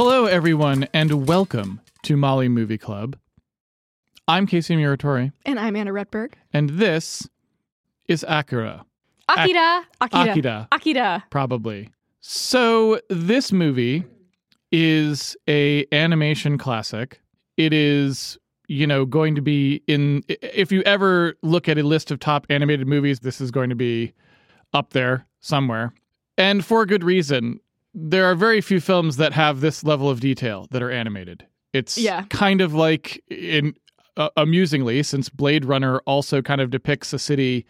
Hello, everyone, and welcome to Molly Movie Club. I'm Casey Muratori, And I'm Anna Rutberg. and this is Akira, Akira. Akira. Akira. Akira. probably. So this movie is a animation classic. It is, you know, going to be in. If you ever look at a list of top animated movies, this is going to be up there somewhere, and for good reason. There are very few films that have this level of detail that are animated. It's Yeah. kind of like in uh, amusingly, since Blade Runner also kind of depicts a city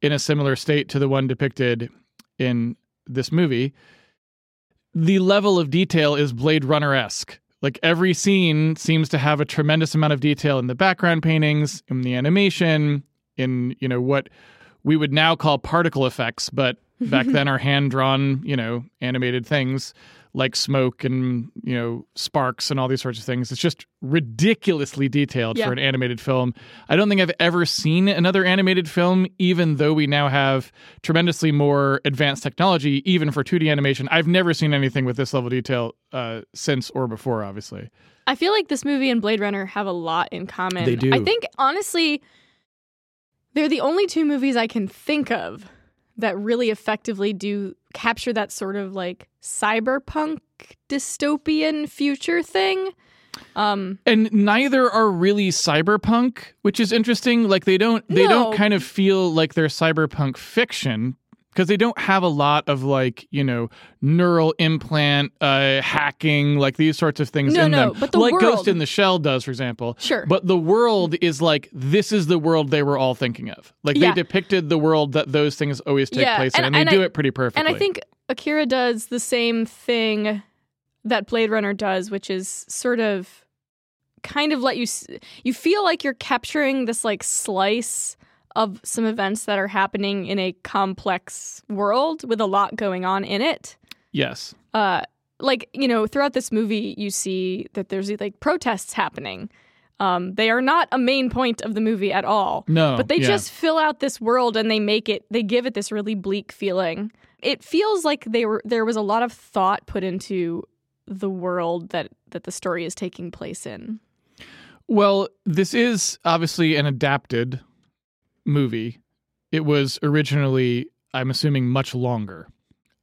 in a similar state to the one depicted in this movie, the level of detail is Blade Runner esque. Like every scene seems to have a tremendous amount of detail in the background paintings, in the animation, in you know what we would now call particle effects, but back then are hand drawn, you know, animated things like smoke and you know sparks and all these sorts of things. It's just ridiculously detailed Yeah. for an animated film. I don't think I've ever seen another animated film, even though we now have tremendously more advanced technology, even for 2D animation. I've never seen anything with this level of detail uh, since or before, obviously. I feel like this movie and Blade Runner have a lot in common. They do. I think, honestly, they're the only two movies I can think of that really effectively do capture that sort of like cyberpunk dystopian future thing. Um, And neither are really cyberpunk, which is interesting. Like they don't they don't kind of feel like they're cyberpunk fiction because they don't have a lot of like, you know, neural implant uh hacking like these sorts of things No, in no, them. but the like world- Ghost in the Shell does, for example. Sure. But the world is like this is the world they were all thinking of. Like Yeah. they depicted the world that those things always take Yeah, place in, and- and they and do I- it pretty perfectly. and I think Akira does the same thing that Blade Runner does, which is sort of kind of let you you feel like you're capturing this like slice of some events that are happening in a complex world with a lot going on in it. yes. Uh like, you know, throughout this movie you see that there's like protests happening. Um, they are not a main point of the movie at all. No. But they yeah. just fill out this world and they make it they give it this really bleak feeling. It feels like they were there was a lot of thought put into the world that that the story is taking place in. Well, this is obviously an adapted movie. It was originally, I'm assuming, much longer.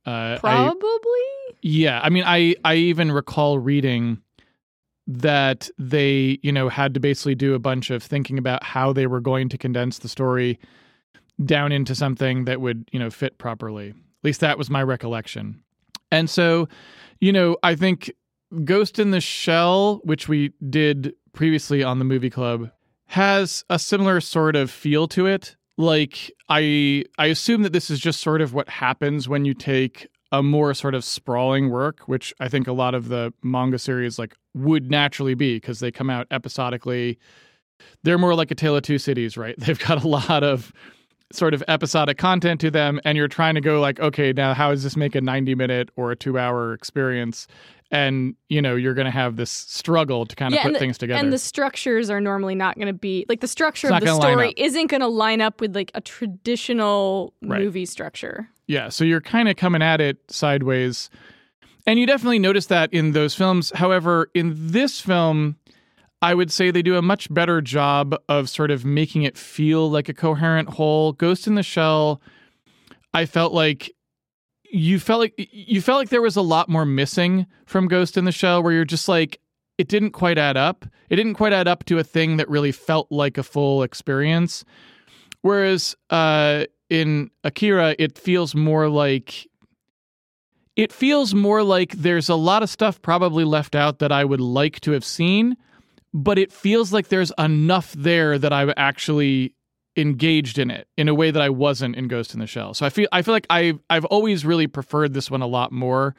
Uh, I- Probably? yeah, I mean, I I even recall reading that they, you know, had to basically do a bunch of thinking about how they were going to condense the story down into something that would, you know, fit properly. At least that was my recollection. And so, you know, I think Ghost in the Shell, which we did previously on the movie club, has a similar sort of feel to it. Like I I assume that this is just sort of what happens when you take a more sort of sprawling work, which I think a lot of the manga series like would naturally be because they come out episodically. They're more like a Tale of Two Cities, right? They've got a lot of sort of episodic content to them and you're trying to go like okay now how does this make a 90 minute or a 2 hour experience and you know you're going to have this struggle to kind of Yeah, put the- things together And the structures are normally not going to be like the structure of the story isn't going to line up with like a traditional Right. movie structure. Yeah, so you're kind of coming at it sideways. And you definitely notice that in those films. However, in this film, I would say they do a much better job of sort of making it feel like a coherent whole. Ghost in the Shell, I felt like you felt like you felt like there was a lot more missing from Ghost in the Shell where you're just like it didn't quite add up. It didn't quite add up to a thing that really felt like a full experience. Whereas uh in Akira, it feels more like it feels more like there's a lot of stuff probably left out that I would like to have seen, but it feels like there's enough there that I've actually engaged in it in a way that I wasn't in Ghost in the Shell. So I feel I feel like I've I've always really preferred this one a lot more.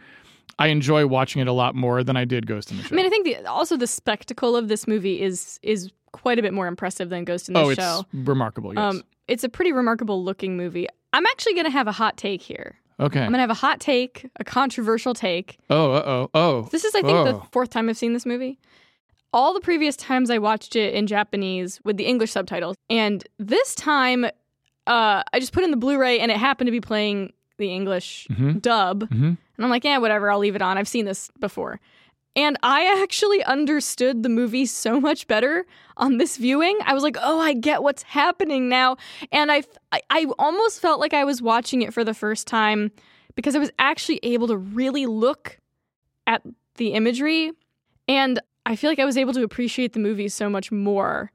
I enjoy watching it a lot more than I did Ghost in the Shell. I mean, I think the, also the spectacle of this movie is is quite a bit more impressive than Ghost in the oh, it's Shell. remarkable. Yes. Um, it's a pretty remarkable looking movie. I'm actually going to have a hot take here. okay. I'm going to have a hot take, a controversial take. oh, uh oh, oh. This is, I think, the Oh. fourth time I've seen this movie. All the previous times I watched it in Japanese with the English subtitles, and this time, uh, I just put in the Blu-ray, and it happened to be playing the English Mhm. dub, Mhm. and I'm like, yeah, whatever, I'll leave it on. I've seen this before, And I actually understood the movie so much better on this viewing. I was like, "Oh, I get what's happening now." And I I, I almost felt like I was watching it for the first time because I was actually able to really look at the imagery and I feel like I was able to appreciate the movie so much more.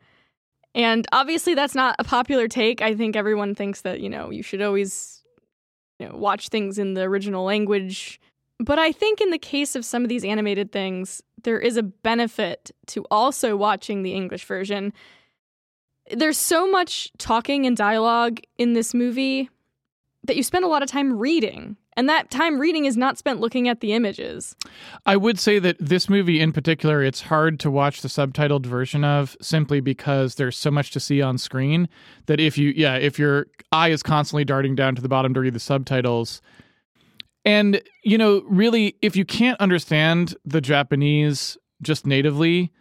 And obviously that's not a popular take. I think everyone thinks that, you know, you should always you know, watch things in the original language. But I think in the case of some of these animated things, there is a benefit to also watching the English version. There's so much talking and dialogue in this movie that you spend a lot of time reading. And that time reading is not spent looking at the images. I would say that this movie in particular, it's hard to watch the subtitled version of simply because there's so much to see on screen that if you, yeah, if your eye is constantly darting down to the bottom to read the subtitles, and, you know, really, if you can't understand the Japanese just natively,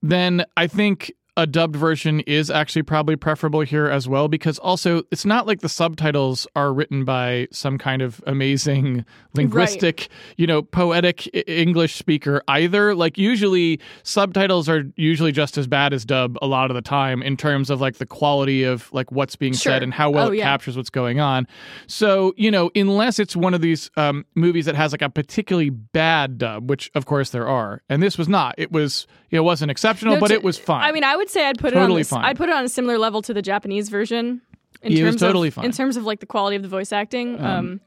then I think a dubbed version is actually probably preferable here as well because also it's not like the subtitles are written by some kind of amazing linguistic, right. you know, poetic English speaker either. Like usually subtitles are usually just as bad as dub a lot of the time in terms of like the quality of like what's being sure. said and how well oh, it yeah. captures what's going on. So, you know, unless it's one of these um, movies that has like a particularly bad dub, which of course there are, and this was not. It was it wasn't exceptional, no, but to, it was fine. I mean, I would say I'd put totally it on. This, I'd put it on a similar level to the Japanese version. In yeah, terms totally of, fine. In terms of like the quality of the voice acting. Um, um,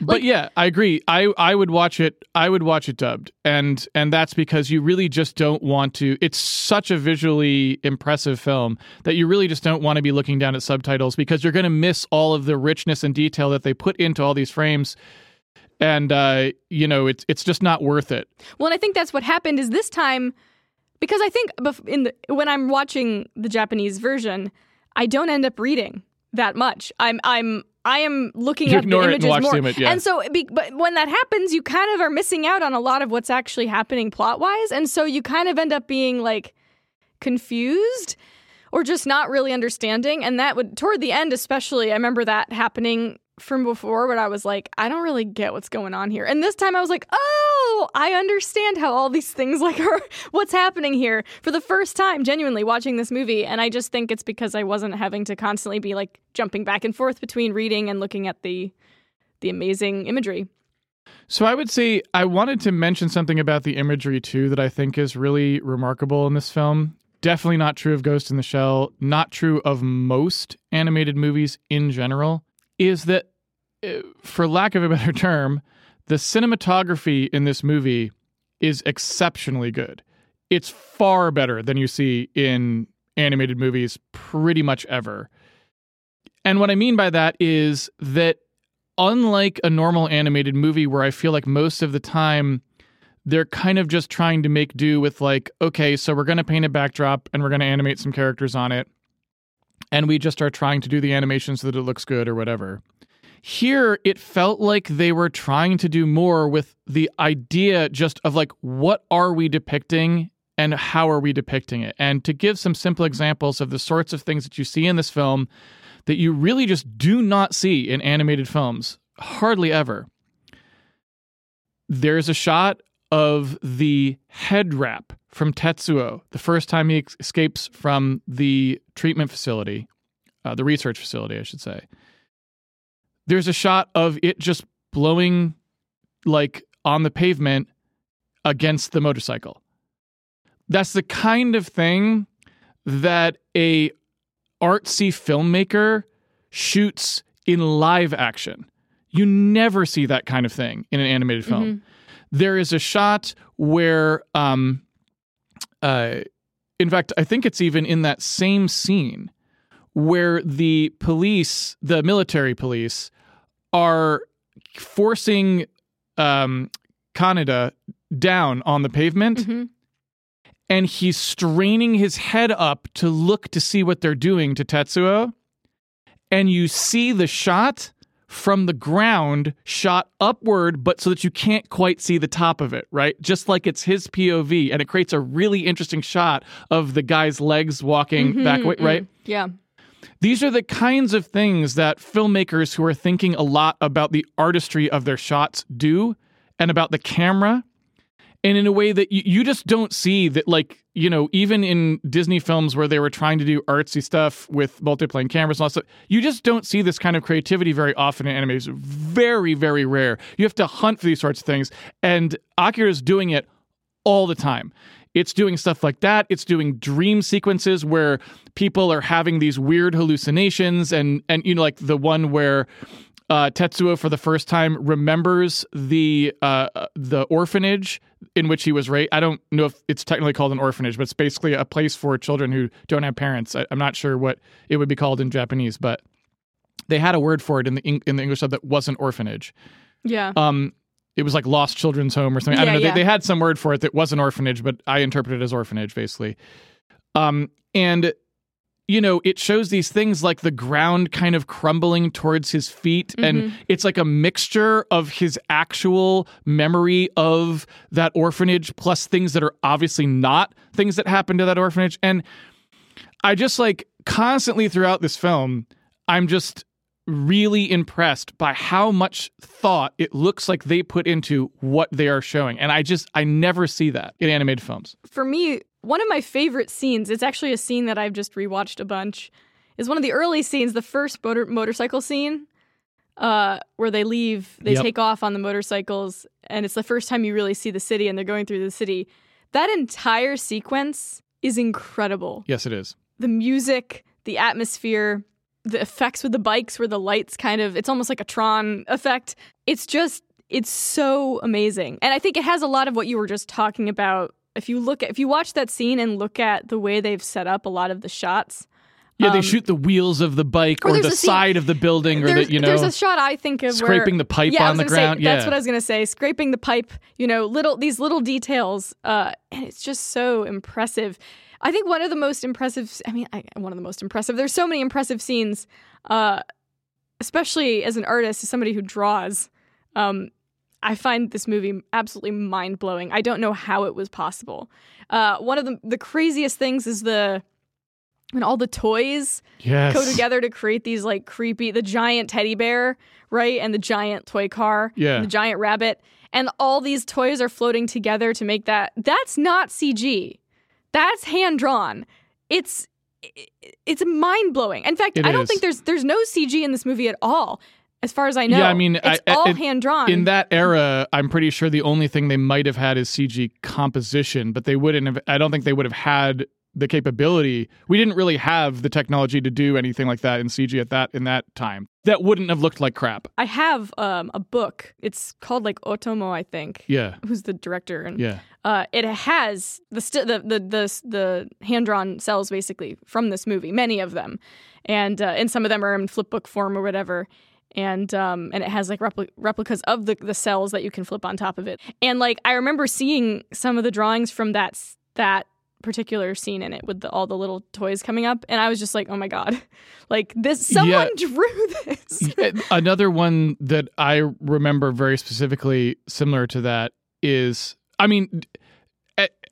but like, yeah, I agree. I I would watch it. I would watch it dubbed, and and that's because you really just don't want to. It's such a visually impressive film that you really just don't want to be looking down at subtitles because you're going to miss all of the richness and detail that they put into all these frames and uh, you know it's it's just not worth it. Well, and I think that's what happened. Is this time because I think in the, when I'm watching the Japanese version, I don't end up reading that much. I'm I'm I am looking you at the images and more, image, yeah. and so but when that happens, you kind of are missing out on a lot of what's actually happening plot wise, and so you kind of end up being like confused or just not really understanding. And that would toward the end, especially, I remember that happening from before where I was like, I don't really get what's going on here. And this time I was like, oh, I understand how all these things like are what's happening here for the first time, genuinely watching this movie. And I just think it's because I wasn't having to constantly be like jumping back and forth between reading and looking at the the amazing imagery. So I would say I wanted to mention something about the imagery too that I think is really remarkable in this film. Definitely not true of Ghost in the Shell, not true of most animated movies in general is that, uh, for lack of a better term, the cinematography in this movie is exceptionally good. It's far better than you see in animated movies pretty much ever. And what I mean by that is that unlike a normal animated movie where I feel like most of the time they're kind of just trying to make do with like okay, so we're going to paint a backdrop and we're going to animate some characters on it and we just are trying to do the animation so that it looks good or whatever. Here, it felt like they were trying to do more with the idea just of like, what are we depicting and how are we depicting it? And to give some simple examples of the sorts of things that you see in this film that you really just do not see in animated films, hardly ever. There's a shot of the head wrap from Tetsuo the first time he escapes from the treatment facility, uh, the research facility, I should say. There's a shot of it just blowing like on the pavement against the motorcycle. That's the kind of thing that a artsy filmmaker shoots in live action. You never see that kind of thing in an animated film. Mm-hmm. There is a shot where um, uh, in fact, I think it's even in that same scene where the police, the military police, are forcing um, Kaneda down on the pavement. Mm-hmm. And he's straining his head up to look to see what they're doing to Tetsuo. And you see the shot from the ground shot upward, but so that you can't quite see the top of it, right? Just like it's his POV, and it creates a really interesting shot of the guy's legs walking mm-hmm, back, right? Mm-hmm. Yeah. These are the kinds of things that filmmakers who are thinking a lot about the artistry of their shots do and about the camera. And in a way that you, you just don't see that like you know even in disney films where they were trying to do artsy stuff with multiplane cameras and all that stuff you just don't see this kind of creativity very often in anime. It's very very rare. You have to hunt for these sorts of things. And akira is doing it all the time. It's doing stuff like that. It's doing dream sequences where people are having these weird hallucinations and and you know like the one where uh, Tetsuo for the first time remembers the uh, the orphanage in which he was raised. I don't know if it's technically called an orphanage, but it's basically a place for children who don't have parents. I, am not sure what it would be called in Japanese, but they had a word for it in the in the English sub that wasn't orphanage. Yeah. Um, it was like lost children's home or something. I don't Yeah, know. yeah. They, they had some word for it that wasn't orphanage, but I interpreted it as orphanage basically. Um, and you know, it shows these things like the ground kind of crumbling towards his feet. And mm-hmm. it's like a mixture of his actual memory of that orphanage plus things that are obviously not things that happened to that orphanage. And I just like constantly throughout this film, I'm just really impressed by how much thought it looks like they put into what they are showing. And I just, I never see that in animated films. For me, one of my favorite scenes, it's actually a scene that I've just rewatched a bunch, is one of the early scenes, the first motor- motorcycle scene, uh, where they leave, they Yep. take off on the motorcycles, and it's the first time you really see the city and they're going through the city. That entire sequence is incredible. Yes, it is. the music, the atmosphere, the effects with the bikes where the lights kind of it's almost like a Tron effect. It's just it's so amazing. And I think it has a lot of what you were just talking about. If you look at if you watch that scene and look at the way they've set up a lot of the shots. Yeah, they um, shoot the wheels of the bike or or, the side of the building or the, you know, there's a shot I think of where- scraping the pipe yeah, on the ground. Say, That's what I was gonna say. Scraping the pipe, you know, little these little details, uh, and it's just so impressive. I think one of the most impressive. I mean, I, one of the most impressive. There's so many impressive scenes, uh, especially as an artist, as somebody who draws. Um, I find this movie absolutely mind blowing. I don't know how it was possible. Uh, one of the the craziest things is the when all the toys yes. go together to create these like creepy the giant teddy bear right and the giant toy car Yeah. and the giant rabbit and all these toys are floating together to make that that's not cg that's hand drawn it's it's mind blowing in fact It i don't is. think there's there's no cg in this movie at all as far as i know Yeah, I mean, it's I- all hand drawn In that era, I'm pretty sure the only thing they might have had is CG composition, but they wouldn't have. I don't think they would have had the capability. We didn't really have the technology to do anything like that in CG at that in that time. That wouldn't have looked like crap. i have um, a book it's called like otomo i think Yeah, who's the director and yeah, uh, it has the, st- the the the the hand drawn cels basically from this movie, many of them, and uh, and some of them are in flipbook form or whatever. And um and it has like repli- replicas of the the cels that you can flip on top of it. And like I remember seeing some of the drawings from that that particular scene in it with the, all the little toys coming up, and I was just like, oh my god, like this someone drew this. Yeah, Another one that I remember very specifically similar to that is, I mean,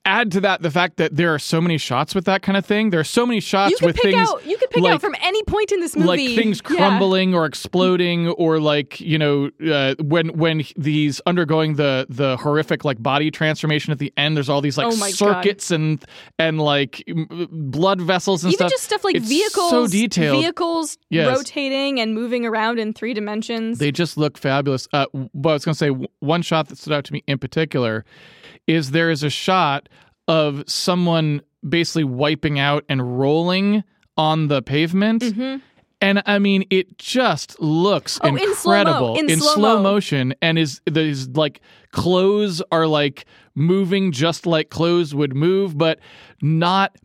add to that the fact that there are so many shots with that kind of thing. There are so many shots with things out you could pick like- out from any point in this movie like things Yeah. crumbling or exploding or like you know uh, when when these undergoing the the horrific like body transformation at the end there's all these like Oh my God. circuits and and like m- blood vessels and even stuff just stuff like It's vehicles, so detailed. vehicles Yes. rotating and moving around in three dimensions. they just look fabulous uh but i was gonna say one shot that stood out to me in particular is there is a shot of someone basically wiping out and rolling on the pavement. Mhm. And I mean, it just looks Oh, in slow-mo, incredible. in slow motion, and is these like clothes are like moving just like clothes would move, but not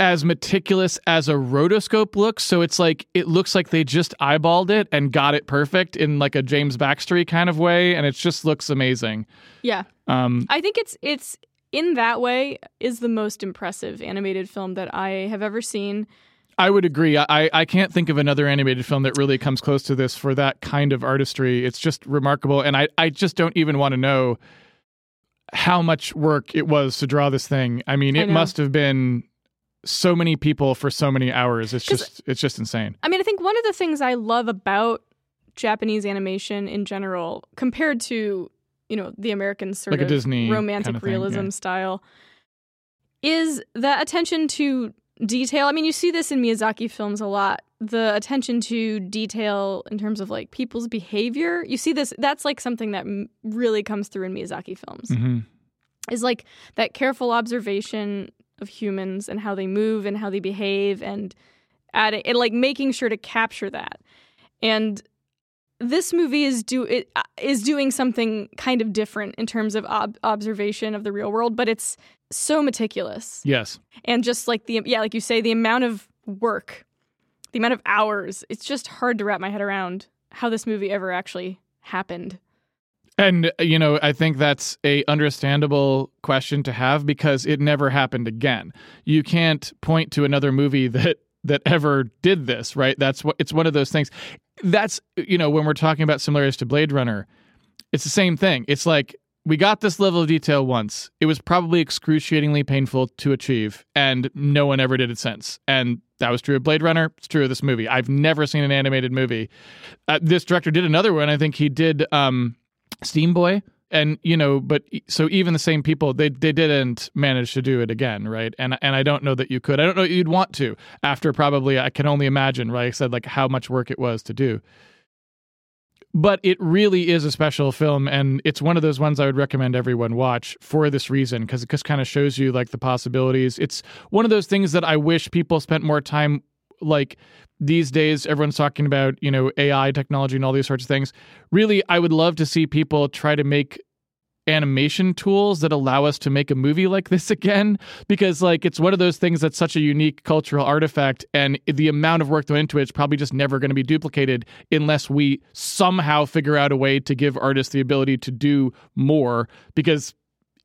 as meticulous as a rotoscope looks. So it's like it looks like they just eyeballed it and got it perfect in like a James Baxtery kind of way, and it just looks amazing. yeah, Um, I think it's it's in that way is the most impressive animated film that I have ever seen. I would agree. I, I- I can't think of another animated film that really comes close to this for that kind of artistry. It's just remarkable. And I, I just don't even want to know how much work it was to draw this thing. I mean, it know. must have been so many people for so many hours. It's just it's just insane. I mean, I think one of the things I love about Japanese animation in general, compared to you know, the American sort Like of Disney romantic kind of thing, realism yeah. style, is that attention to detail. I mean, you see this in Miyazaki films a lot. The attention to detail in terms of like people's behavior. You see this. That's like something that really comes through in Miyazaki films. hmm Is like that careful observation of humans and how they move and how they behave and adding and like making sure to capture that. And this movie is do it uh, doing something kind of different in terms of ob- observation of the real world, but it's so meticulous Yes. and just like the yeah, like you say, the amount of work, the amount of hours. It's just hard to wrap my head around how this movie ever actually happened. And uh, you know, I think that's a understandable question to have because it never happened again. You can't point to another movie that that ever did this, right? That's what it's one of those things. That's you know, when we're talking about similarities to Blade Runner, it's the same thing. It's like we got this level of detail once. It was probably excruciatingly painful to achieve, and no one ever did it since. And that was true of Blade Runner. It's true of this movie. I've never seen an animated movie. Uh, this director did another one. I think he did um, Steamboy, and you know, but so even the same people, they they didn't manage to do it again, right? And and I don't know that you could. I don't know you'd want to after probably. I can only imagine, right? I said like how much work it was to do but it really is a special film and it's one of those ones i would recommend everyone watch for this reason because it just kind of shows you like the possibilities it's one of those things that i wish people spent more time like these days everyone's talking about you know ai technology and all these sorts of things. Really i would love to see people try to make animation tools that allow us to make a movie like this again because like it's one of those things that's such a unique cultural artifact and the amount of work that went into it is probably just never going to be duplicated unless we somehow figure out a way to give artists the ability to do more because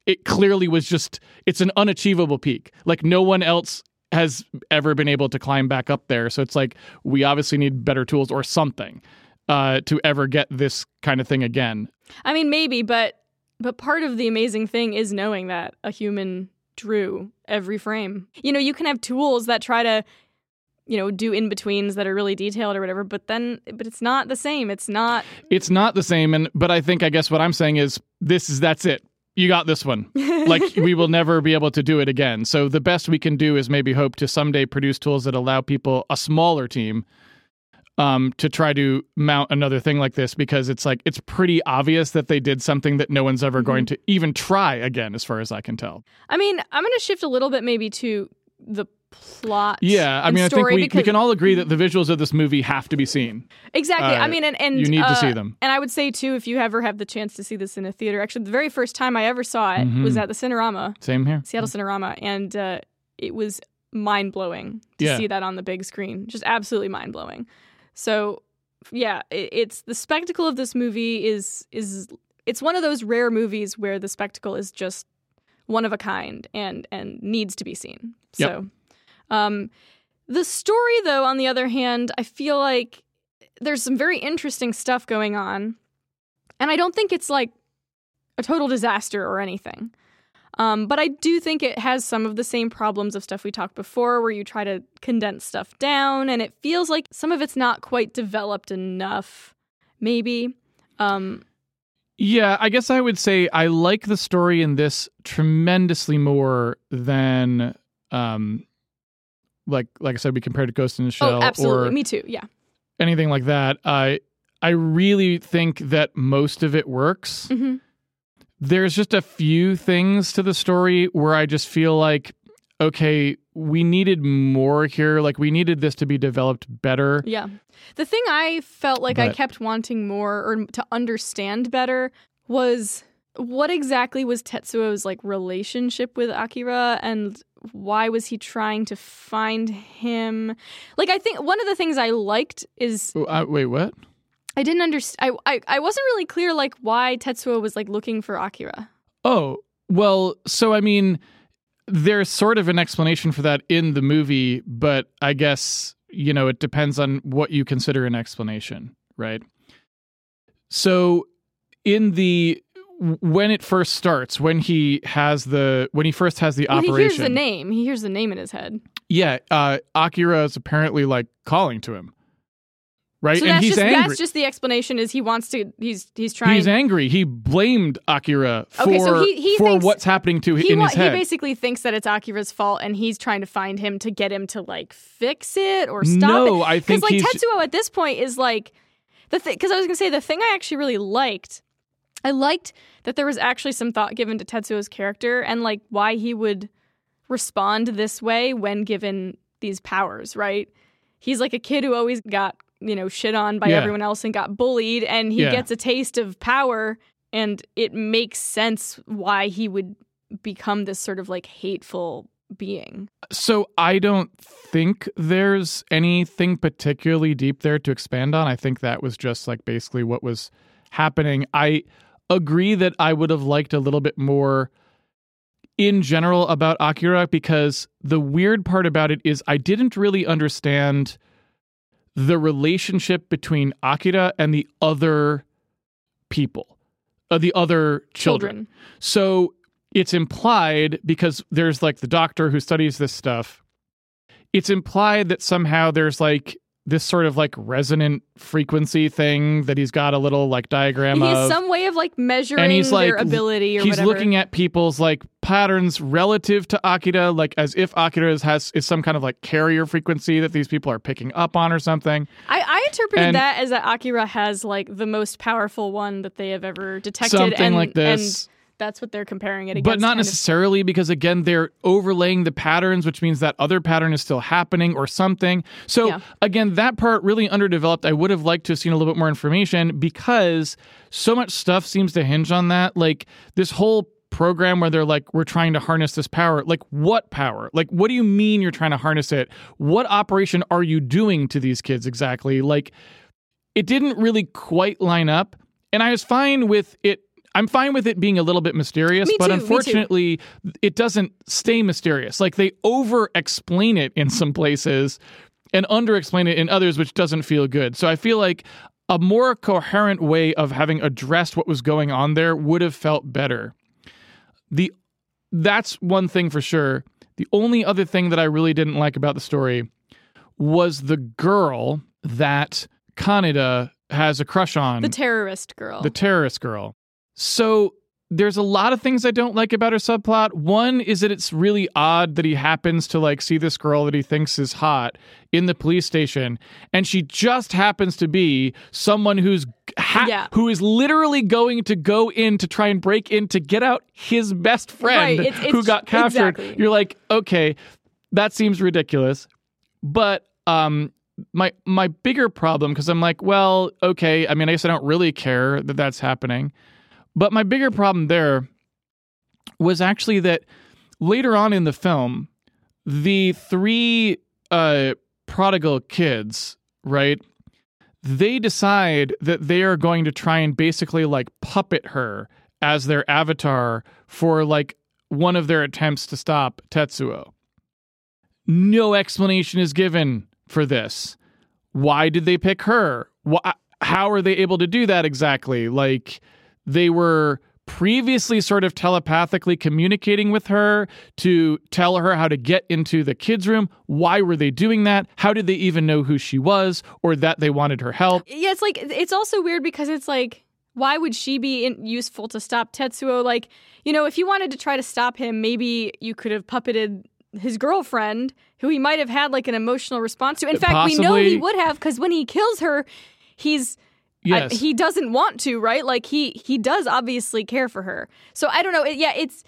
it clearly was just it's an unachievable peak. Like no one else has ever been able to climb back up there. So it's like we obviously need better tools or something uh, to ever get this kind of thing again. I mean, maybe, but but part of the amazing thing is knowing that a human drew every frame. You know, you can have tools that try to you know do in betweens that are really detailed or whatever but then but it's not the same. It's not it's not the same and but i think i guess what i'm saying is this is that's it you got this one. Like we will never be able to do it again. So the best we can do is maybe hope to someday produce tools that allow people a smaller team um, to try to mount another thing like this because it's like it's pretty obvious that they did something that no one's ever going to even try again as far as i can tell. I mean i'm going to shift a little bit maybe to the plot yeah i mean i think we, we can all agree that the visuals of this movie have to be seen Exactly. Uh, I mean, and, and you need to uh, see them. And I would say too, if you ever have the chance to see this in a theater, actually, the very first time I ever saw it Mhm. was at the Cinerama, same here Seattle Cinerama, and uh, it was mind blowing to Yeah. see that on the big screen. Just absolutely mind blowing. So, yeah, it, it's the spectacle of this movie is is it's one of those rare movies where the spectacle is just one of a kind and and needs to be seen. Yep. So, um, the story, though, on the other hand, I feel like there's some very interesting stuff going on, and I don't think it's like a total disaster or anything. Um, but I do think it has some of the same problems of stuff we talked before, where you try to condense stuff down, and it feels like some of it's not quite developed enough. Maybe. Um, Yeah, I guess I would say I like the story in this tremendously more than um like like I said we compared to Ghost in the Shell oh, absolutely. or Me too. Yeah. anything like that. I I really think that most of it works. hmm There's just a few things to the story where I just feel like okay, we needed more here. Like we needed this to be developed better. Yeah. The thing I felt like I kept wanting more or to understand better was what exactly was Tetsuo's like relationship with Akira and why was he trying to find him? Like I think one of the things I liked is Oh, uh, wait, what? I didn't understand I, I I wasn't really clear like why Tetsuo was like looking for Akira. Oh, well, so I mean, there's sort of an explanation for that in the movie, but I guess, you know, it depends on what you consider an explanation, right? So in the when it first starts, when he has the when he first has the Well, he hears the name. He hears the name in his head. Yeah, uh Akira is apparently like calling to him. right? So and he's just angry. that's just the explanation is he wants to he's he's trying He's angry. He blamed Akira for Okay, so he- he for what's happening to he, in his he basically thinks that it's Akira's fault and he's trying to find him to get him to like fix it or stop it. no, I think because like Tetsuo at this point is like the thing because I was gonna say the thing I actually really liked. I liked that there was actually some thought given to Tetsuo's character and like why he would respond this way when given these powers. Right? He's like a kid who always got you know shit on by Yeah. everyone else and got bullied, and he Yeah. gets a taste of power, and it makes sense why he would become this sort of like hateful being. So I don't think there's anything particularly deep there to expand on. I think that was just like basically what was happening. I agree that I would have liked a little bit more in general about Akira because the weird part about it is I didn't really understand the relationship between Akira and the other people, uh, the other children. Children. So it's implied because there's like the doctor who studies this stuff. It's implied that somehow there's like this sort of like resonant frequency thing that he's got a little like diagram He has of. some way of like measuring and he's like their ability or he's whatever. looking at people's like patterns relative to Akira, like as if Akira is, has is some kind of like carrier frequency that these people are picking up on or something. I, I interpreted and- that as that Akira has like the most powerful one that they have ever detected, Something and, like this. and that's what they're comparing it against. but not kind of- necessarily because again they're overlaying the patterns which means that other pattern is still happening or something. So Yeah. again that part really underdeveloped. I would have liked to have seen a little bit more information because so much stuff seems to hinge on that. Like this whole program where they're like we're trying to harness this power. Like what power? Like what do you mean you're trying to harness it? What operation are you doing to these kids exactly? Like it didn't really quite line up and i was fine with it i'm fine with it being a little bit mysterious Me but too, unfortunately it doesn't stay mysterious. Like they over explain it in some places and under explain it in others which doesn't feel good. So i feel like a more coherent way of having addressed what was going on there would have felt better. The that's one thing for sure. The only other thing that i really didn't like about the story was the girl that kaneda has a crush on. The terrorist girl. the terrorist girl. So there's a lot of things I don't like about her subplot. One is that it's really odd that he happens to like see this girl that he thinks is hot in the police station, and she just happens to be someone who's ha- Yeah. who is literally going to go in to try and break in to get out his best friend Right, it's- it's- who got captured. exactly. You're like, okay, that seems ridiculous, but um my my bigger problem because I'm like, well, okay. I mean, I guess I don't really care that that's happening, but my bigger problem there was actually that later on in the film, the three uh, prodigal kids, right? They decide that they are going to try and basically like puppet her as their avatar for like one of their attempts to stop Tetsuo. No explanation is given for this. Why did they pick her? Why, how are they able to do that exactly? Like they were previously sort of telepathically communicating with her to tell her how to get into the kids' room. Why were they doing that? How did they even know who she was or that they wanted her help? yeah, it's like it's also weird because it's like why would she be in, useful to stop Tetsuo? Like, you know, if you wanted to try to stop him, maybe you could have puppeted his girlfriend, who he might have had like an emotional response to. In fact, we know he would have because when he kills her, he's I- Yes. he doesn't want to, right? Like he he does obviously care for her. So I don't know. It, yeah, it's.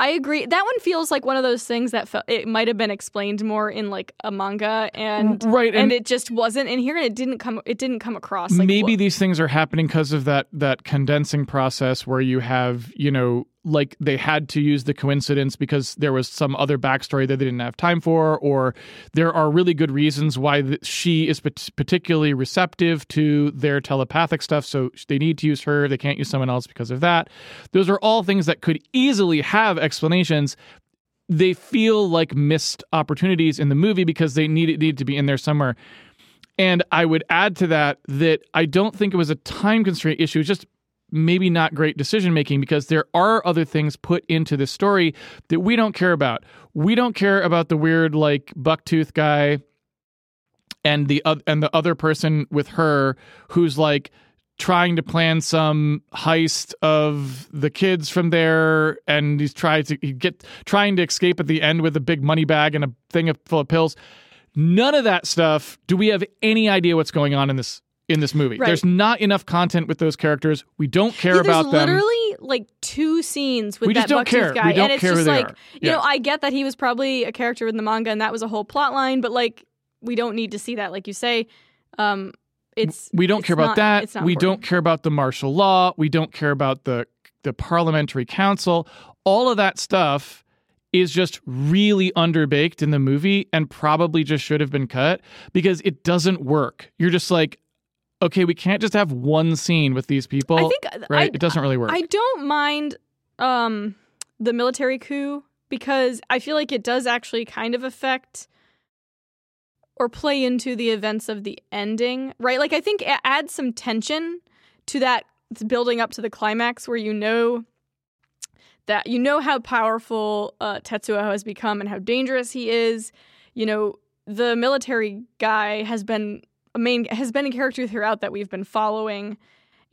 I agree. That one feels like one of those things that felt it might have been explained more in like a manga, and right. and, And, it just wasn't in here, and it didn't come. It didn't come across. Like, maybe these things are happening because of that that condensing process where you have you know like they had to use the coincidence because there was some other backstory that they didn't have time for or there are really good reasons why she is particularly receptive to their telepathic stuff so they need to use her they can't use someone else because of that those are all things that could easily have explanations they feel like missed opportunities in the movie because they need need to be in there somewhere and I would add to that that I don't think it was a time constraint issue. It's just maybe not great decision making because there are other things put into the story that we don't care about. We don't care about the weird, like, bucktooth guy. and the oth- and the other person with her who's like trying to plan some heist of the kids from there and he's trying to he get trying to escape at the end with a big money bag and a thing full of pills none of that stuff do we have any idea what's going on in this in this movie Right. there's not enough content with those characters we don't care Yeah, about there's them literally like two scenes with We that just don't Bucktooth care. We guy, don't and it's just like are. you know, I get that he was probably a character in the manga, and that was a whole plot line, but like we don't need to see that, like you say. Um, it's we don't it's care about not- that. it's not We important. don't care about the martial law. We don't care about the the parliamentary council. All of that stuff is just really underbaked in the movie and probably just should have been cut because it doesn't work. You're just like, okay, we can't just have one scene with these people. I think right? I, it doesn't really work. I don't mind um, the military coup because I feel like it does actually kind of affect or play into the events of the ending, right? Like I think it adds some tension to that building up to the climax where you know that you know how powerful uh, Tetsuo has become and how dangerous he is. You know, the military guy has been a main has been a character throughout that we've been following.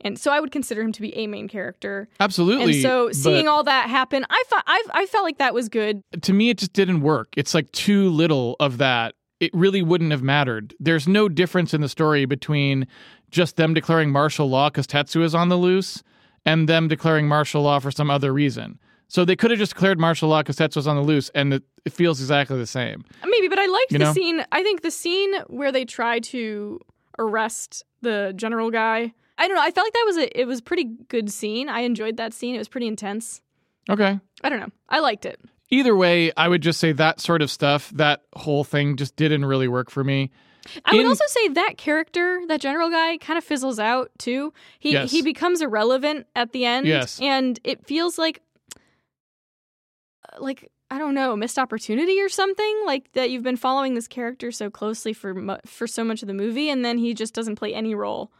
And so I would consider him to be a main character. Absolutely. And so seeing all that happen, I thought I, I felt like that was good. to me, it just didn't work. It's like too little of that. It really wouldn't have mattered. There's no difference in the story between just them declaring martial law because Tetsu is on the loose and them declaring martial law for some other reason. So they could have just declared martial law because Tetsu's on the loose, and it, it feels exactly the same. Maybe, but I liked You the know? scene. I think the scene where they try to arrest the general guy. I don't know. I felt like that was a it was a pretty good scene. I enjoyed that scene. It was pretty intense. Okay. I don't know. I liked it. Either way, I would just say that sort of stuff, that whole thing just didn't really work for me. I would also say that character, that general guy, kind of fizzles out too. He Yes. he becomes irrelevant at the end. Yes. and it feels like like I don't know, missed opportunity or something. Like that you've been following this character so closely for mu- for so much of the movie, and then he just doesn't play any role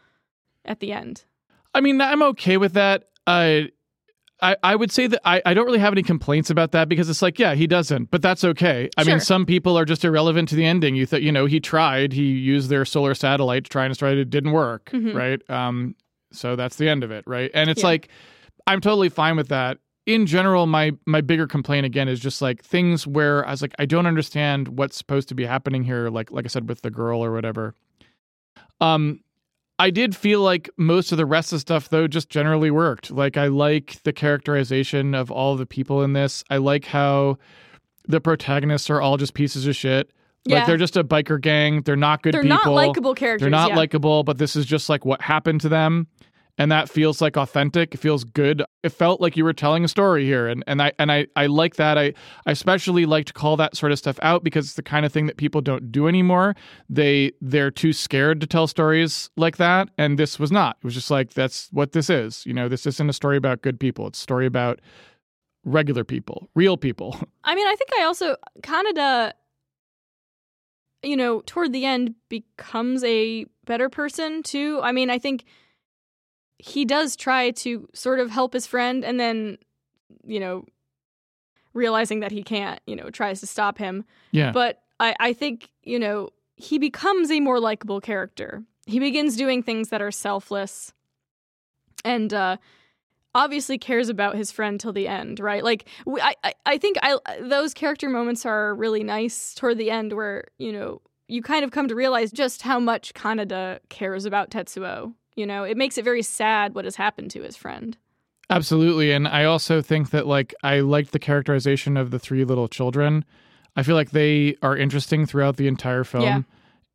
at the end. I mean, I'm okay with that. Uh, I, I would say that I, I don't really have any complaints about that because it's like, yeah, he doesn't, but that's okay. I Sure. mean, some people are just irrelevant to the ending. You thought, you know, he tried, he used their solar satellite to try and destroy it. It didn't work, Mhm. right? Um, so that's the end of it, right? And it's Yeah. like, I'm totally fine with that. In general, my my bigger complaint again is just like things where I was like, I don't understand what's supposed to be happening here. Like like I said with the girl or whatever. Um, I did feel like most of the rest of the stuff though just generally worked. Like I like the characterization of all the people in this. I like how the protagonists are all just pieces of shit. Yeah. Like they're just a biker gang. They're not good They're people. not likable characters. They're not yeah. likable, but this is just like what happened to them. And that feels like authentic. It feels good. It felt like you were telling a story here. And and I and I, I like that. I, I especially like to call that sort of stuff out because it's the kind of thing that people don't do anymore. They they're too scared to tell stories like that. And this was not. It was just like that's what this is. You know, this isn't a story about good people. It's a story about regular people, real people. I mean, I think I also Kaneda you know, toward the end becomes a better person too. I mean, I think he does try to sort of help his friend and then, you know, realizing that he can't, you know, tries to stop him. Yeah. But I, I think, you know, he becomes a more likable character. He begins doing things that are selfless and uh obviously cares about his friend till the end, right? Like we, I, I, I think I those character moments are really nice toward the end, where you know you kind of come to realize just how much Kaneda cares about Tetsuo. You know, it makes it very sad what has happened to his friend. Absolutely. And I also think that like I liked the characterization of the three little children. I feel like they are interesting throughout the entire film. Yeah.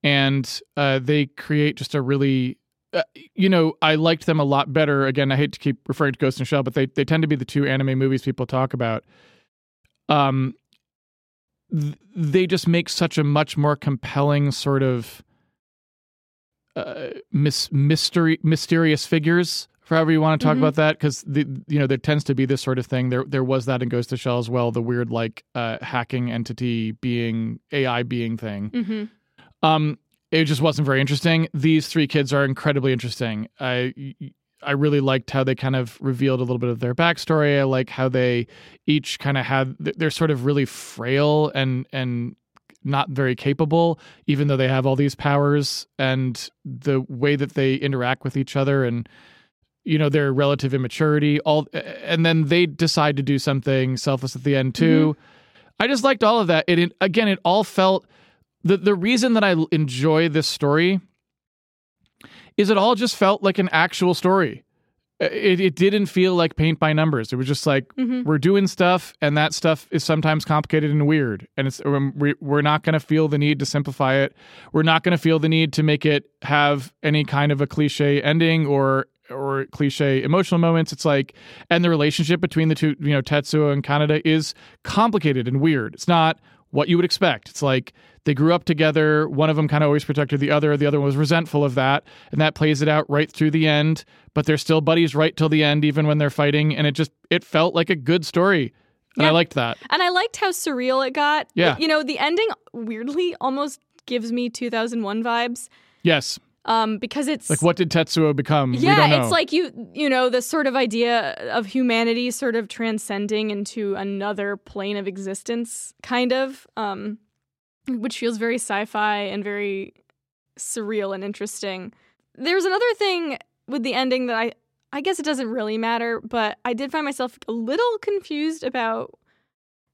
And uh, they create just a really uh, you know, I liked them a lot better. Again, I hate to keep referring to Ghost in the Shell, but they they tend to be the two anime movies people talk about. Um th- they just make such a much more compelling sort of uh, mis- mystery mysterious figures for however you want to talk Mhm. about that because the you know there tends to be this sort of thing. There there was that in Ghost of Shell as well the weird like uh, hacking entity being AI being thing. Mm-hmm. um it just wasn't very interesting. These three kids are incredibly interesting. I I really liked how they kind of revealed a little bit of their backstory. I like how they each kind of had they're sort of really frail and and not very capable, even though they have all these powers and the way that they interact with each other and you know their relative immaturity all and then they decide to do something selfless at the end too. Mm-hmm. I just liked all of that. It, it again it all felt the the reason that i enjoy this story is it all just felt like an actual story it, it didn't feel like paint by numbers. It was just like Mhm. we're doing stuff, and that stuff is sometimes complicated and weird. And it's um, we- we're not going to feel the need to simplify it. We're not going to feel the need to make it have any kind of a cliche ending or or cliche emotional moments. It's like, and the relationship between the two, you know, Tetsuo and Kaneda is complicated and weird. It's not what you would expect. It's like they grew up together. One of them kind of always protected the other. The other one was resentful of that. And that plays it out right through the end. But they're still buddies right till the end, even when they're fighting. And it just, it felt like a good story. And I liked that. And I liked how surreal it got. Yeah. You know, the ending weirdly almost gives me 2001 vibes Yes. Um, because it's Like, what did Tetsuo become? yeah, it's like you you know the sort of idea of humanity sort of transcending into another plane of existence, kind of, um, which feels very sci-fi and very surreal and interesting. There's another thing with the ending that I I guess it doesn't really matter, but I did find myself a little confused about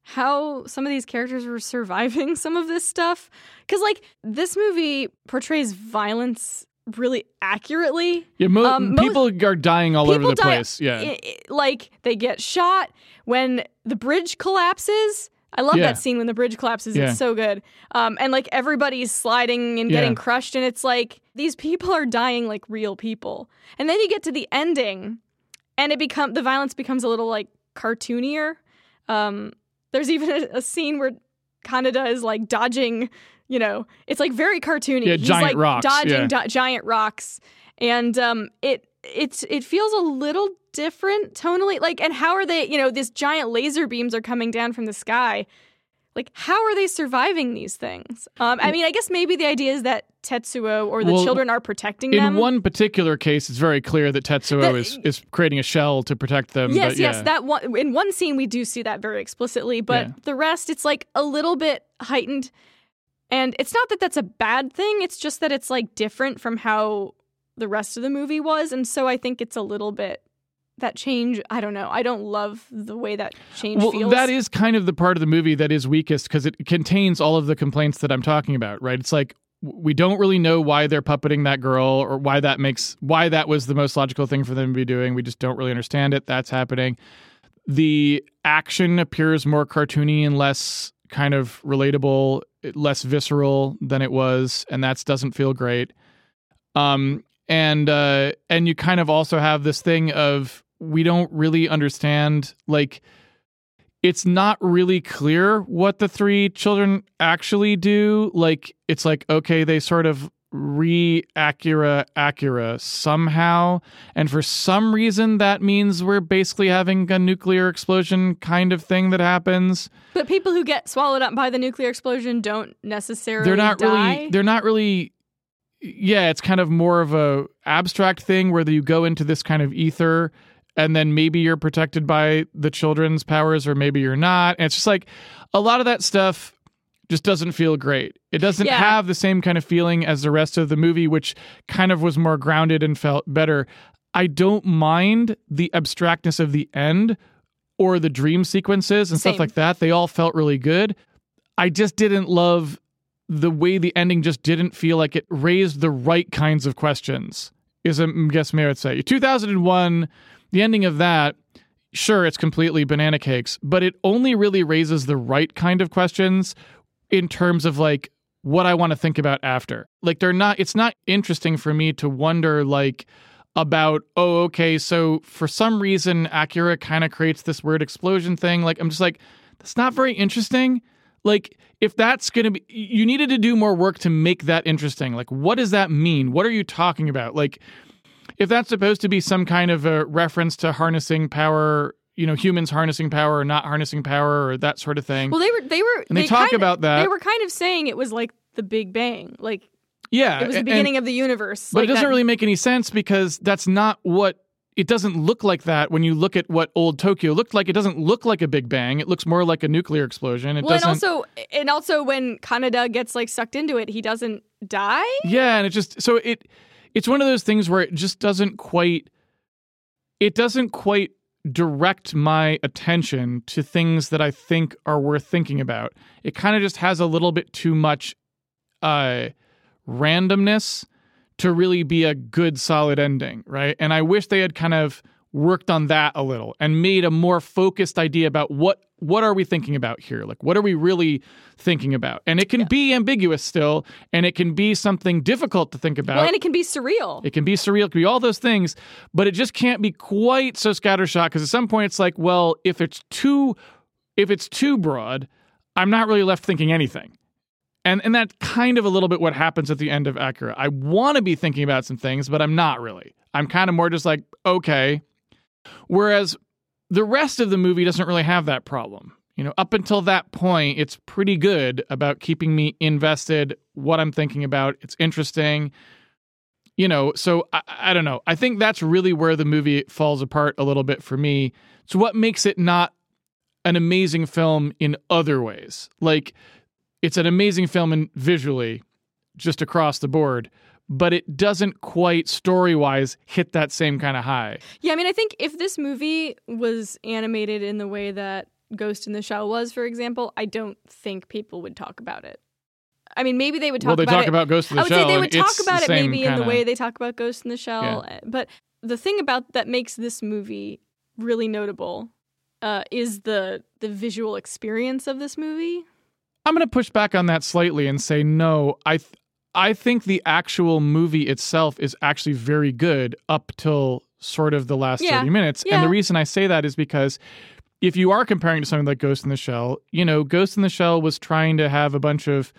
how some of these characters were surviving some of this stuff cuz like this movie portrays violence really accurately yeah, mo- um, most- people are dying all over the die- place. Yeah. like they get shot when the bridge collapses. I love Yeah. that scene when the bridge collapses. Yeah. It's so good. Um, and like everybody's sliding and getting Yeah. crushed, and it's like these people are dying like real people. And then you get to the ending, and it become the violence becomes a little like cartoonier. Um, there's even a, a scene where Kaneda is like dodging. You know, it's like very cartoony. Yeah, He's giant like rocks, dodging yeah. do- giant rocks, and um, it it's it feels a little different tonally. Like, and how are they? You know, these giant laser beams are coming down from the sky. Like, how are they surviving these things? Um, I mean, I guess maybe the idea is that Tetsuo or the Well, children are protecting them. In one particular case, it's very clear that Tetsuo That- is, is creating a shell to protect them. Yes, but yes, that one in one scene we do see that very explicitly, but Yeah. the rest it's like a little bit heightened. And it's not that that's a bad thing, it's just that it's like different from how the rest of the movie was, and so I think it's a little bit that change, I don't know. I don't love the way that change well, feels. that is kind of the part of the movie that is weakest because it contains all of the complaints that I'm talking about, right? It's like we don't really know why they're puppeting that girl or why that makes why that was the most logical thing for them to be doing. We just don't really understand it. That's happening. The action appears more cartoony and less kind of relatable, less visceral than it was, and that doesn't feel great. Um, and uh, and you kind of also have this thing of we don't really understand like it's not really clear what the three children actually do. Like it's like okay, they sort of re Akira Akira somehow, and for some reason that means we're basically having a nuclear explosion kind of thing that happens. but people who get swallowed up by the nuclear explosion don't necessarily they're not die. really they're not really yeah it's kind of more of a abstract thing where you go into this kind of ether and then maybe you're protected by the children's powers or maybe you're not. And it's just like a lot of that stuff just doesn't feel great. It doesn't Yeah. have the same kind of feeling as the rest of the movie which kind of was more grounded and felt better. I don't mind the abstractness of the end or the dream sequences and stuff like that. They all felt really good. I just didn't love the way the ending just didn't feel like it raised the right kinds of questions. Is a guess may I would say. 2001, the ending of that, sure, it's completely banana cakes, but it only really raises the right kind of questions in terms of like what I want to think about after. Like they're not. It's not interesting for me to wonder like about oh okay so for some reason Akira kind of creates this weird explosion thing. Like I'm just like that's not very interesting like if that's going to be you needed to do more work to make that interesting like what does that mean what are you talking about like if that's supposed to be some kind of a reference to harnessing power you know humans harnessing power or not harnessing power or that sort of thing Well, they were they were And they talk kinda- about that. They were kind of saying it was like the Big Bang. Like yeah it was the and- beginning of the universe. but like it doesn't that- really make any sense because that's not what it doesn't look like that when you look at what old Tokyo looked like. It doesn't look like a Big Bang. It looks more like a nuclear explosion. It well, and doesn't. and also, and also when Kaneda gets like sucked into it, he doesn't die. yeah, and it just so it it's one of those things where it just doesn't quite it doesn't quite direct my attention to things that I think are worth thinking about. It kind of just has a little bit too much uh randomness to really be a good solid ending, right? And I wish they had kind of worked on that a little and made a more focused idea about what what are we thinking about here? Like what are we really thinking about? And it can be ambiguous still and it can be something difficult to think about. Well, and it can be surreal. It can be surreal, it can be all those things, but it just can't be quite so scattershot because at some point it's like, well, if it's too if it's too broad, I'm not really left thinking anything. And and that's kind of a little bit what happens at the end of Akira. I want to be thinking about some things, but I'm not really. I'm kind of more just like, okay. Whereas the rest of the movie doesn't really have that problem. You know, up until that point, it's pretty good about keeping me invested, what I'm thinking about. It's interesting. You know, so I, I don't know. I think that's really where the movie falls apart a little bit for me. So, what makes it not an amazing film in other ways? Like, it's an amazing film in visually, just across the board, but it doesn't quite story wise hit that same kind of high. Yeah, I mean, I think if this movie was animated in the way that Ghost in the Shell was, for example, I don't think people would talk about it. I mean, maybe they would talk well, they about talk it. about Ghost in the I would Shell. say they would talk about it maybe in the way they talk about Ghost in the Shell. uh, But the thing about that makes this movie really notable uh, is the the visual experience of this movie. I'm going to push back on that slightly and say no. I th- I think the actual movie itself is actually very good up till sort of the last Yeah. 30 minutes. Yeah. And the reason I say that is because if you are comparing to something like Ghost in the Shell, you know, Ghost in the Shell was trying to have a bunch of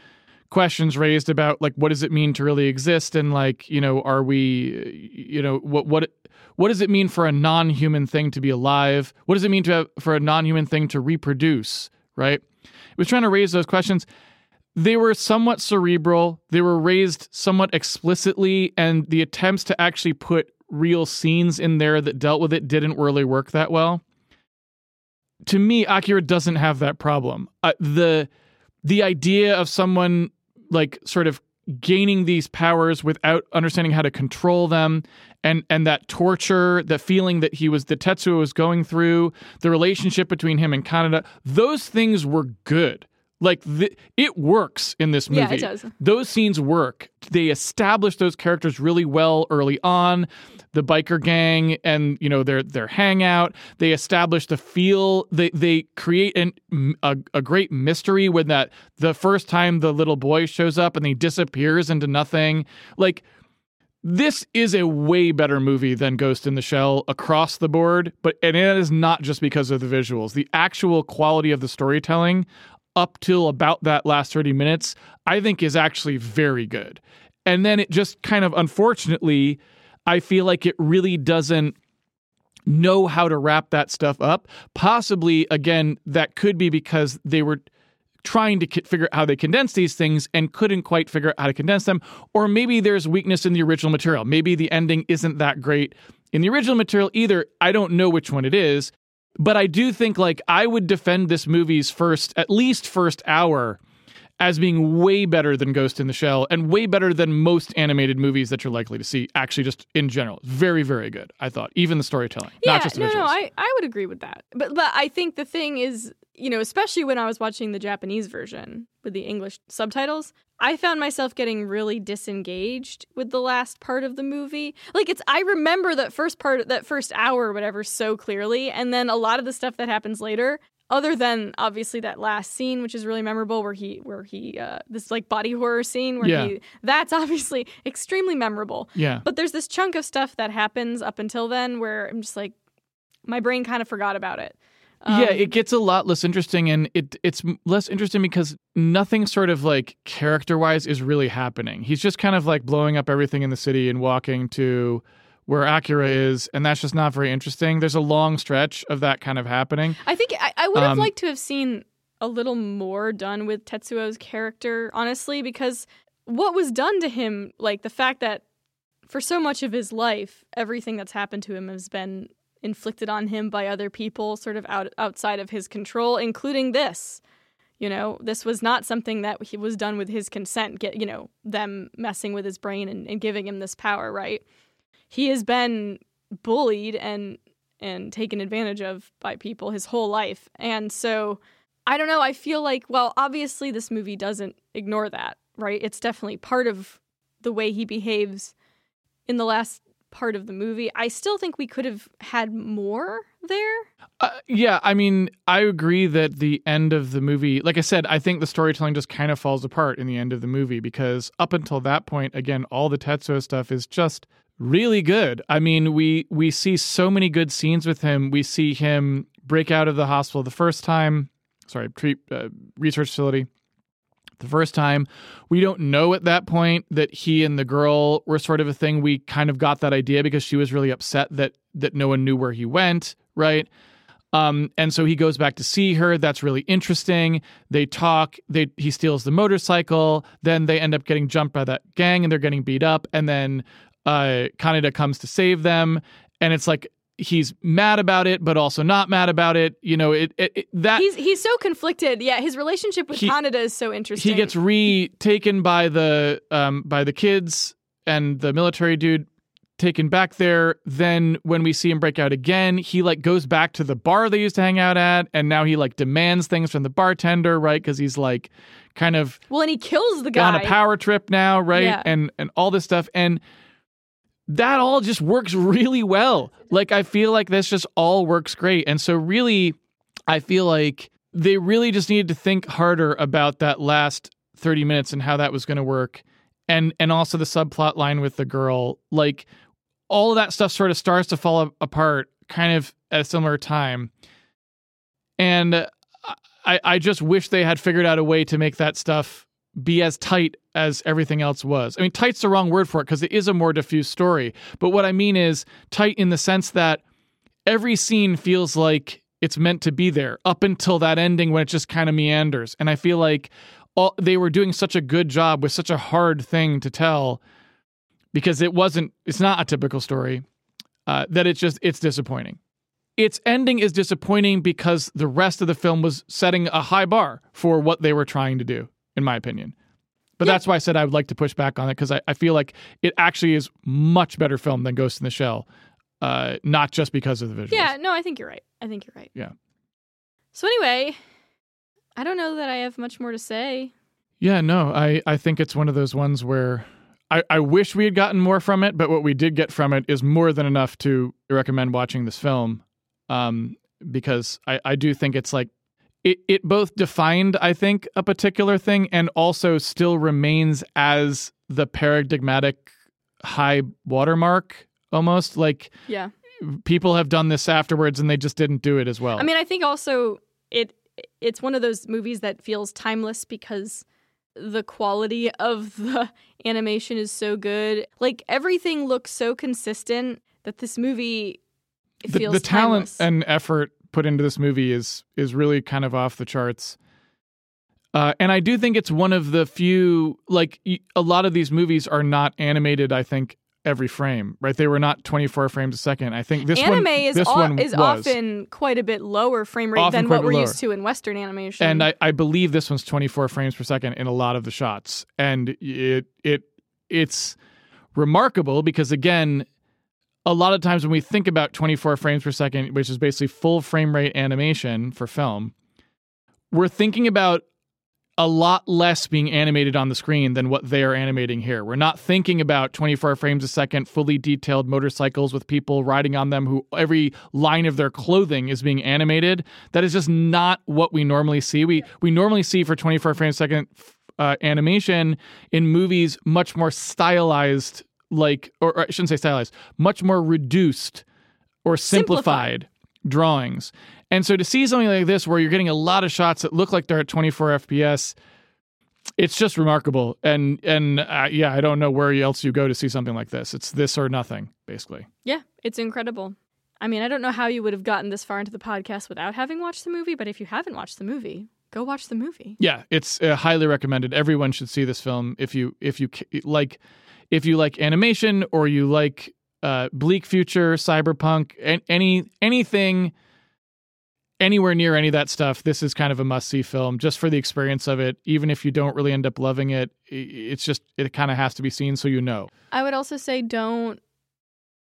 questions raised about like what does it mean to really exist and like, you know, are we you know, what what what does it mean for a non-human thing to be alive? What does it mean to have, for a non-human thing to reproduce, right? It was trying to raise those questions they were somewhat cerebral. They were raised somewhat explicitly and the attempts to actually put real scenes in there that dealt with it didn't really work that well. To me akira doesn't have that problem. Uh, the the idea of someone like sort of gaining these powers without understanding how to control them and and that torture the feeling that he was that tetsuo was going through the relationship between him and kaneda those things were good like the, it works in this movie Yeah, it does. those scenes work. They establish those characters really well early on. The biker gang and you know their their hangout. They establish the feel. They they create an, a, a great mystery when that the first time the little boy shows up and he disappears into nothing. Like this is a way better movie than Ghost in the Shell across the board, but and it is not just because of the visuals. The actual quality of the storytelling up till about that last 30 minutes, I think is actually very good. And then it just kind of unfortunately, I feel like it really doesn't know how to wrap that stuff up. Possibly, again, that could be because they were trying to figure out how they condense these things and couldn't quite figure out how to condense them. Or maybe there's weakness in the original material. Maybe the ending isn't that great in the original material either. I don't know which one it is. But I do think like I would defend this movie's first, at least first hour, as being way better than Ghost in the Shell and way better than most animated movies that you're likely to see. Actually, just in general, very, very good. I thought even the storytelling, Yeah, not just the no, visuals. no, I, I would agree with that. But but I think the thing is, you know, especially when I was watching the Japanese version with the English subtitles, I found myself getting really disengaged with the last part of the movie. Like it's I remember that first part that first hour or whatever so clearly, and then a lot of the stuff that happens later other than obviously that last scene which is really memorable where he where he uh this like body horror scene where Yeah. he that's obviously extremely memorable yeah, but there's this chunk of stuff that happens up until then where I'm just like, my brain kind of forgot about it. Um, yeah, it gets a lot less interesting, and it it's less interesting because nothing sort of like character wise is really happening. He's just kind of like blowing up everything in the city and walking to where Akira is, and that's just not very interesting. There's a long stretch of that kind of happening. I think I, I would have Um, liked to have seen a little more done with Tetsuo's character, honestly, because what was done to him, like the fact that for so much of his life, everything that's happened to him has been inflicted on him by other people, sort of out outside of his control, including this. You know, this was not something that he was done with his consent. Get you know them messing with his brain and, and giving him this power, right? He has been bullied and and taken advantage of by people his whole life, and so I don't know. I feel like well, obviously this movie doesn't ignore that, right? It's definitely part of the way he behaves in the last part of the movie. I still think we could have had more there. Uh, yeah, I mean, I agree that the end of the movie, like I said, I think the storytelling just kind of falls apart in the end of the movie because up until that point, again, all the Tetsuo stuff is just really good. I mean, we we see so many good scenes with him. We see him break out of the hospital the first time, sorry, treat uh, research facility the first time. We don't know at that point that he and the girl were sort of a thing. We kind of got that idea because she was really upset that that no one knew where he went, right? Um, and so he goes back to see her. That's really interesting. They talk. They he steals the motorcycle. Then they end up getting jumped by that gang and they're getting beat up. And then uh, Kaneda comes to save them. And it's like he's mad about it, but also not mad about it. You know, it, it, it that he's he's so conflicted. Yeah, his relationship with he, is so interesting. He gets retaken by the um by the kids and the military dude taken back there. Then when we see him break out again, he like goes back to the bar they used to hang out at, and now he like demands things from the bartender, right? Because he's like kind of well, and he kills the guy on a power trip now, right? Yeah. And and all this stuff and that all just works really well. Like I feel like this just all works great. And so really I feel like they really just needed to think harder about that last 30 minutes and how that was going to work. And and also the subplot line with the girl. Like all of that stuff sort of starts to fall apart kind of at a similar time. And I I just wish they had figured out a way to make that stuff be as tight as everything else was. I mean, tight's the wrong word for it because it is a more diffuse story. But what I mean is tight in the sense that every scene feels like it's meant to be there up until that ending when it just kind of meanders. And I feel like all, they were doing such a good job with such a hard thing to tell because it wasn't, it's not a typical story uh, that it's just, it's disappointing. Its ending is disappointing because the rest of the film was setting a high bar for what they were trying to do in my opinion. But yeah. that's why I said I would like to push back on it because I, I feel like it actually is much better film than Ghost in the Shell, uh, not just because of the visuals. Yeah, no, I think you're right. I think you're right. Yeah. So anyway, I don't know that I have much more to say. Yeah, no, I, I think it's one of those ones where I, I wish we had gotten more from it, but what we did get from it is more than enough to recommend watching this film. Um, because I, I do think it's like it, it both defined, I think, a particular thing and also still remains as the paradigmatic high watermark almost. Like, yeah, people have done this afterwards and they just didn't do it as well. I mean, I think also it it's one of those movies that feels timeless because the quality of the animation is so good. Like everything looks so consistent that this movie the, the talent and effort put into this movie is is really kind of off the charts. Uh, and I do think it's one of the few, like a lot of these movies are not animated. I think every frame, right? They were not 24 frames a second. I think this anime one, is, this o- one is often quite a bit lower frame rate often than what we're lower. used to in Western animation. And I, I believe this one's 24 frames per second in a lot of the shots, and it it it's remarkable because again, a lot of times when we think about 24 frames per second, which is basically full frame rate animation for film, we're thinking about a lot less being animated on the screen than what they are animating here. We're not thinking about 24 frames a second, fully detailed motorcycles with people riding on them who every line of their clothing is being animated. That is just not what we normally see. We we normally see for 24 frames a second uh, animation in movies much more stylized like, or, or I shouldn't say stylized, much more reduced or simplified, simplified drawings. And so to see something like this where you're getting a lot of shots that look like they're at 24 FPS, it's just remarkable. And and uh, yeah, I don't know where else you go to see something like this. It's this or nothing, basically. Yeah, it's incredible. I mean, I don't know how you would have gotten this far into the podcast without having watched the movie, but if you haven't watched the movie, go watch the movie. Yeah, it's uh, highly recommended. Everyone should see this film if you if you like if you like animation or you like uh, bleak future, cyberpunk, any anything anywhere near any of that stuff, this is kind of a must see film just for the experience of it. Even if you don't really end up loving it, it's just it kind of has to be seen so you know. I would also say don't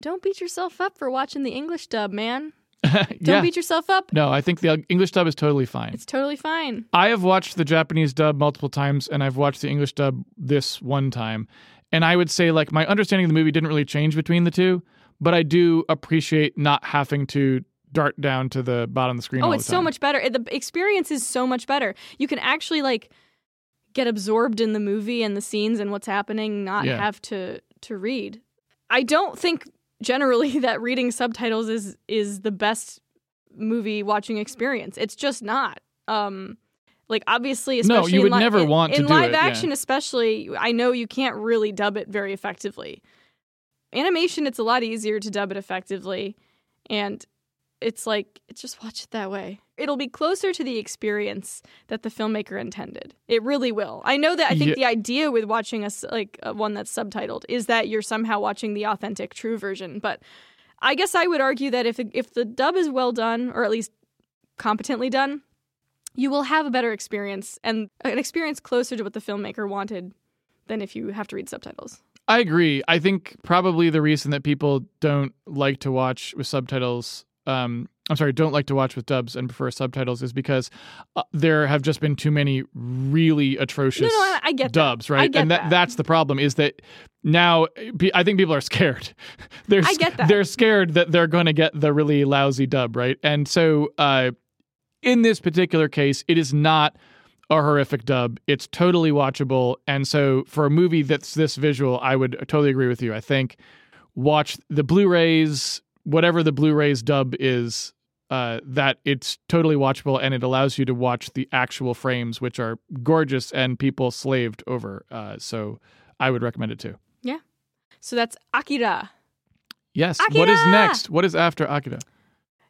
don't beat yourself up for watching the English dub, man. Don't yeah. beat yourself up. No, I think the English dub is totally fine. It's totally fine. I have watched the Japanese dub multiple times and I've watched the English dub this one time. And I would say like my understanding of the movie didn't really change between the two, but I do appreciate not having to dart down to the bottom of the screen. Oh, it's so much better. The experience is so much better. You can actually like get absorbed in the movie and the scenes and what's happening, not Yeah. have to to read. I don't think generally that reading subtitles is is the best movie watching experience. It's just not. Um like obviously No, especially you in would li- never in- want to in do live it, yeah. action especially I know you can't really dub it very effectively. Animation it's a lot easier to dub it effectively and it's like just watch it that way. It'll be closer to the experience that the filmmaker intended. It really will. I know that I think Yeah. the idea with watching a s- like uh, one that's subtitled is that you're somehow watching the authentic true version, but I guess I would argue that if if the dub is well done or at least competently done, you will have a better experience and an experience closer to what the filmmaker wanted than if you have to read subtitles. I agree. I think probably the reason that people don't like to watch with subtitles, um, I'm sorry, don't like to watch with dubs and prefer subtitles is because uh, there have just been too many really atrocious No, no, I- I that. dubs, I right? get and that, that. that's the problem is that now I think people are scared. they're I get that. They're scared that they're going to get the really lousy dub, right? And so uh, in this particular case, it is not a horrific dub. It's totally watchable. And so for a movie that's this visual, I would totally agree with you. I think watch the Blu-rays, whatever the Blu-rays dub is, uh, that it's totally watchable and it allows you to watch the actual frames, which are gorgeous and people slaved over. Uh, so I would recommend it too. Yeah. So that's Akira. Yes. What is next? What is after Akira?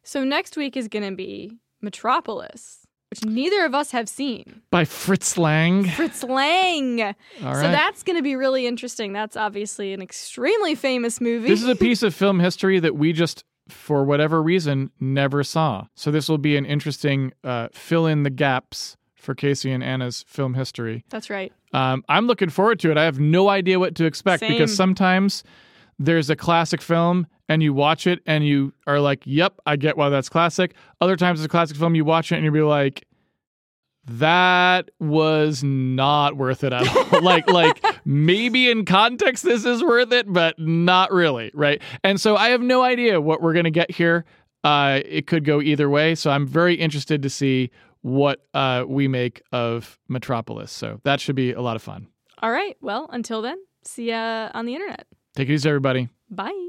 So next week is going to be Metropolis, which neither of us have seen. By Fritz Lang. Fritz Lang. All So right. that's going to be really interesting. That's obviously an extremely famous movie. This is a piece of film history that we just, for whatever reason, never saw. So this will be an interesting uh, fill in the gaps for Casey and Anna's film history. That's right. Um, I'm looking forward to it. I have no idea what to expect because sometimes there's a classic film and you watch it and you are like, "Yep, I get why that's classic." Other times it's a classic film, you watch it and you'll be like, "That was not worth it at all." like, like maybe in context this is worth it, but not really, right? And so I have no idea what we're gonna get here. Uh, it could go either way. So I'm very interested to see what uh, we make of Metropolis. So that should be a lot of fun. All right. Well, until then, see ya on the internet. Take it easy, everybody. Bye.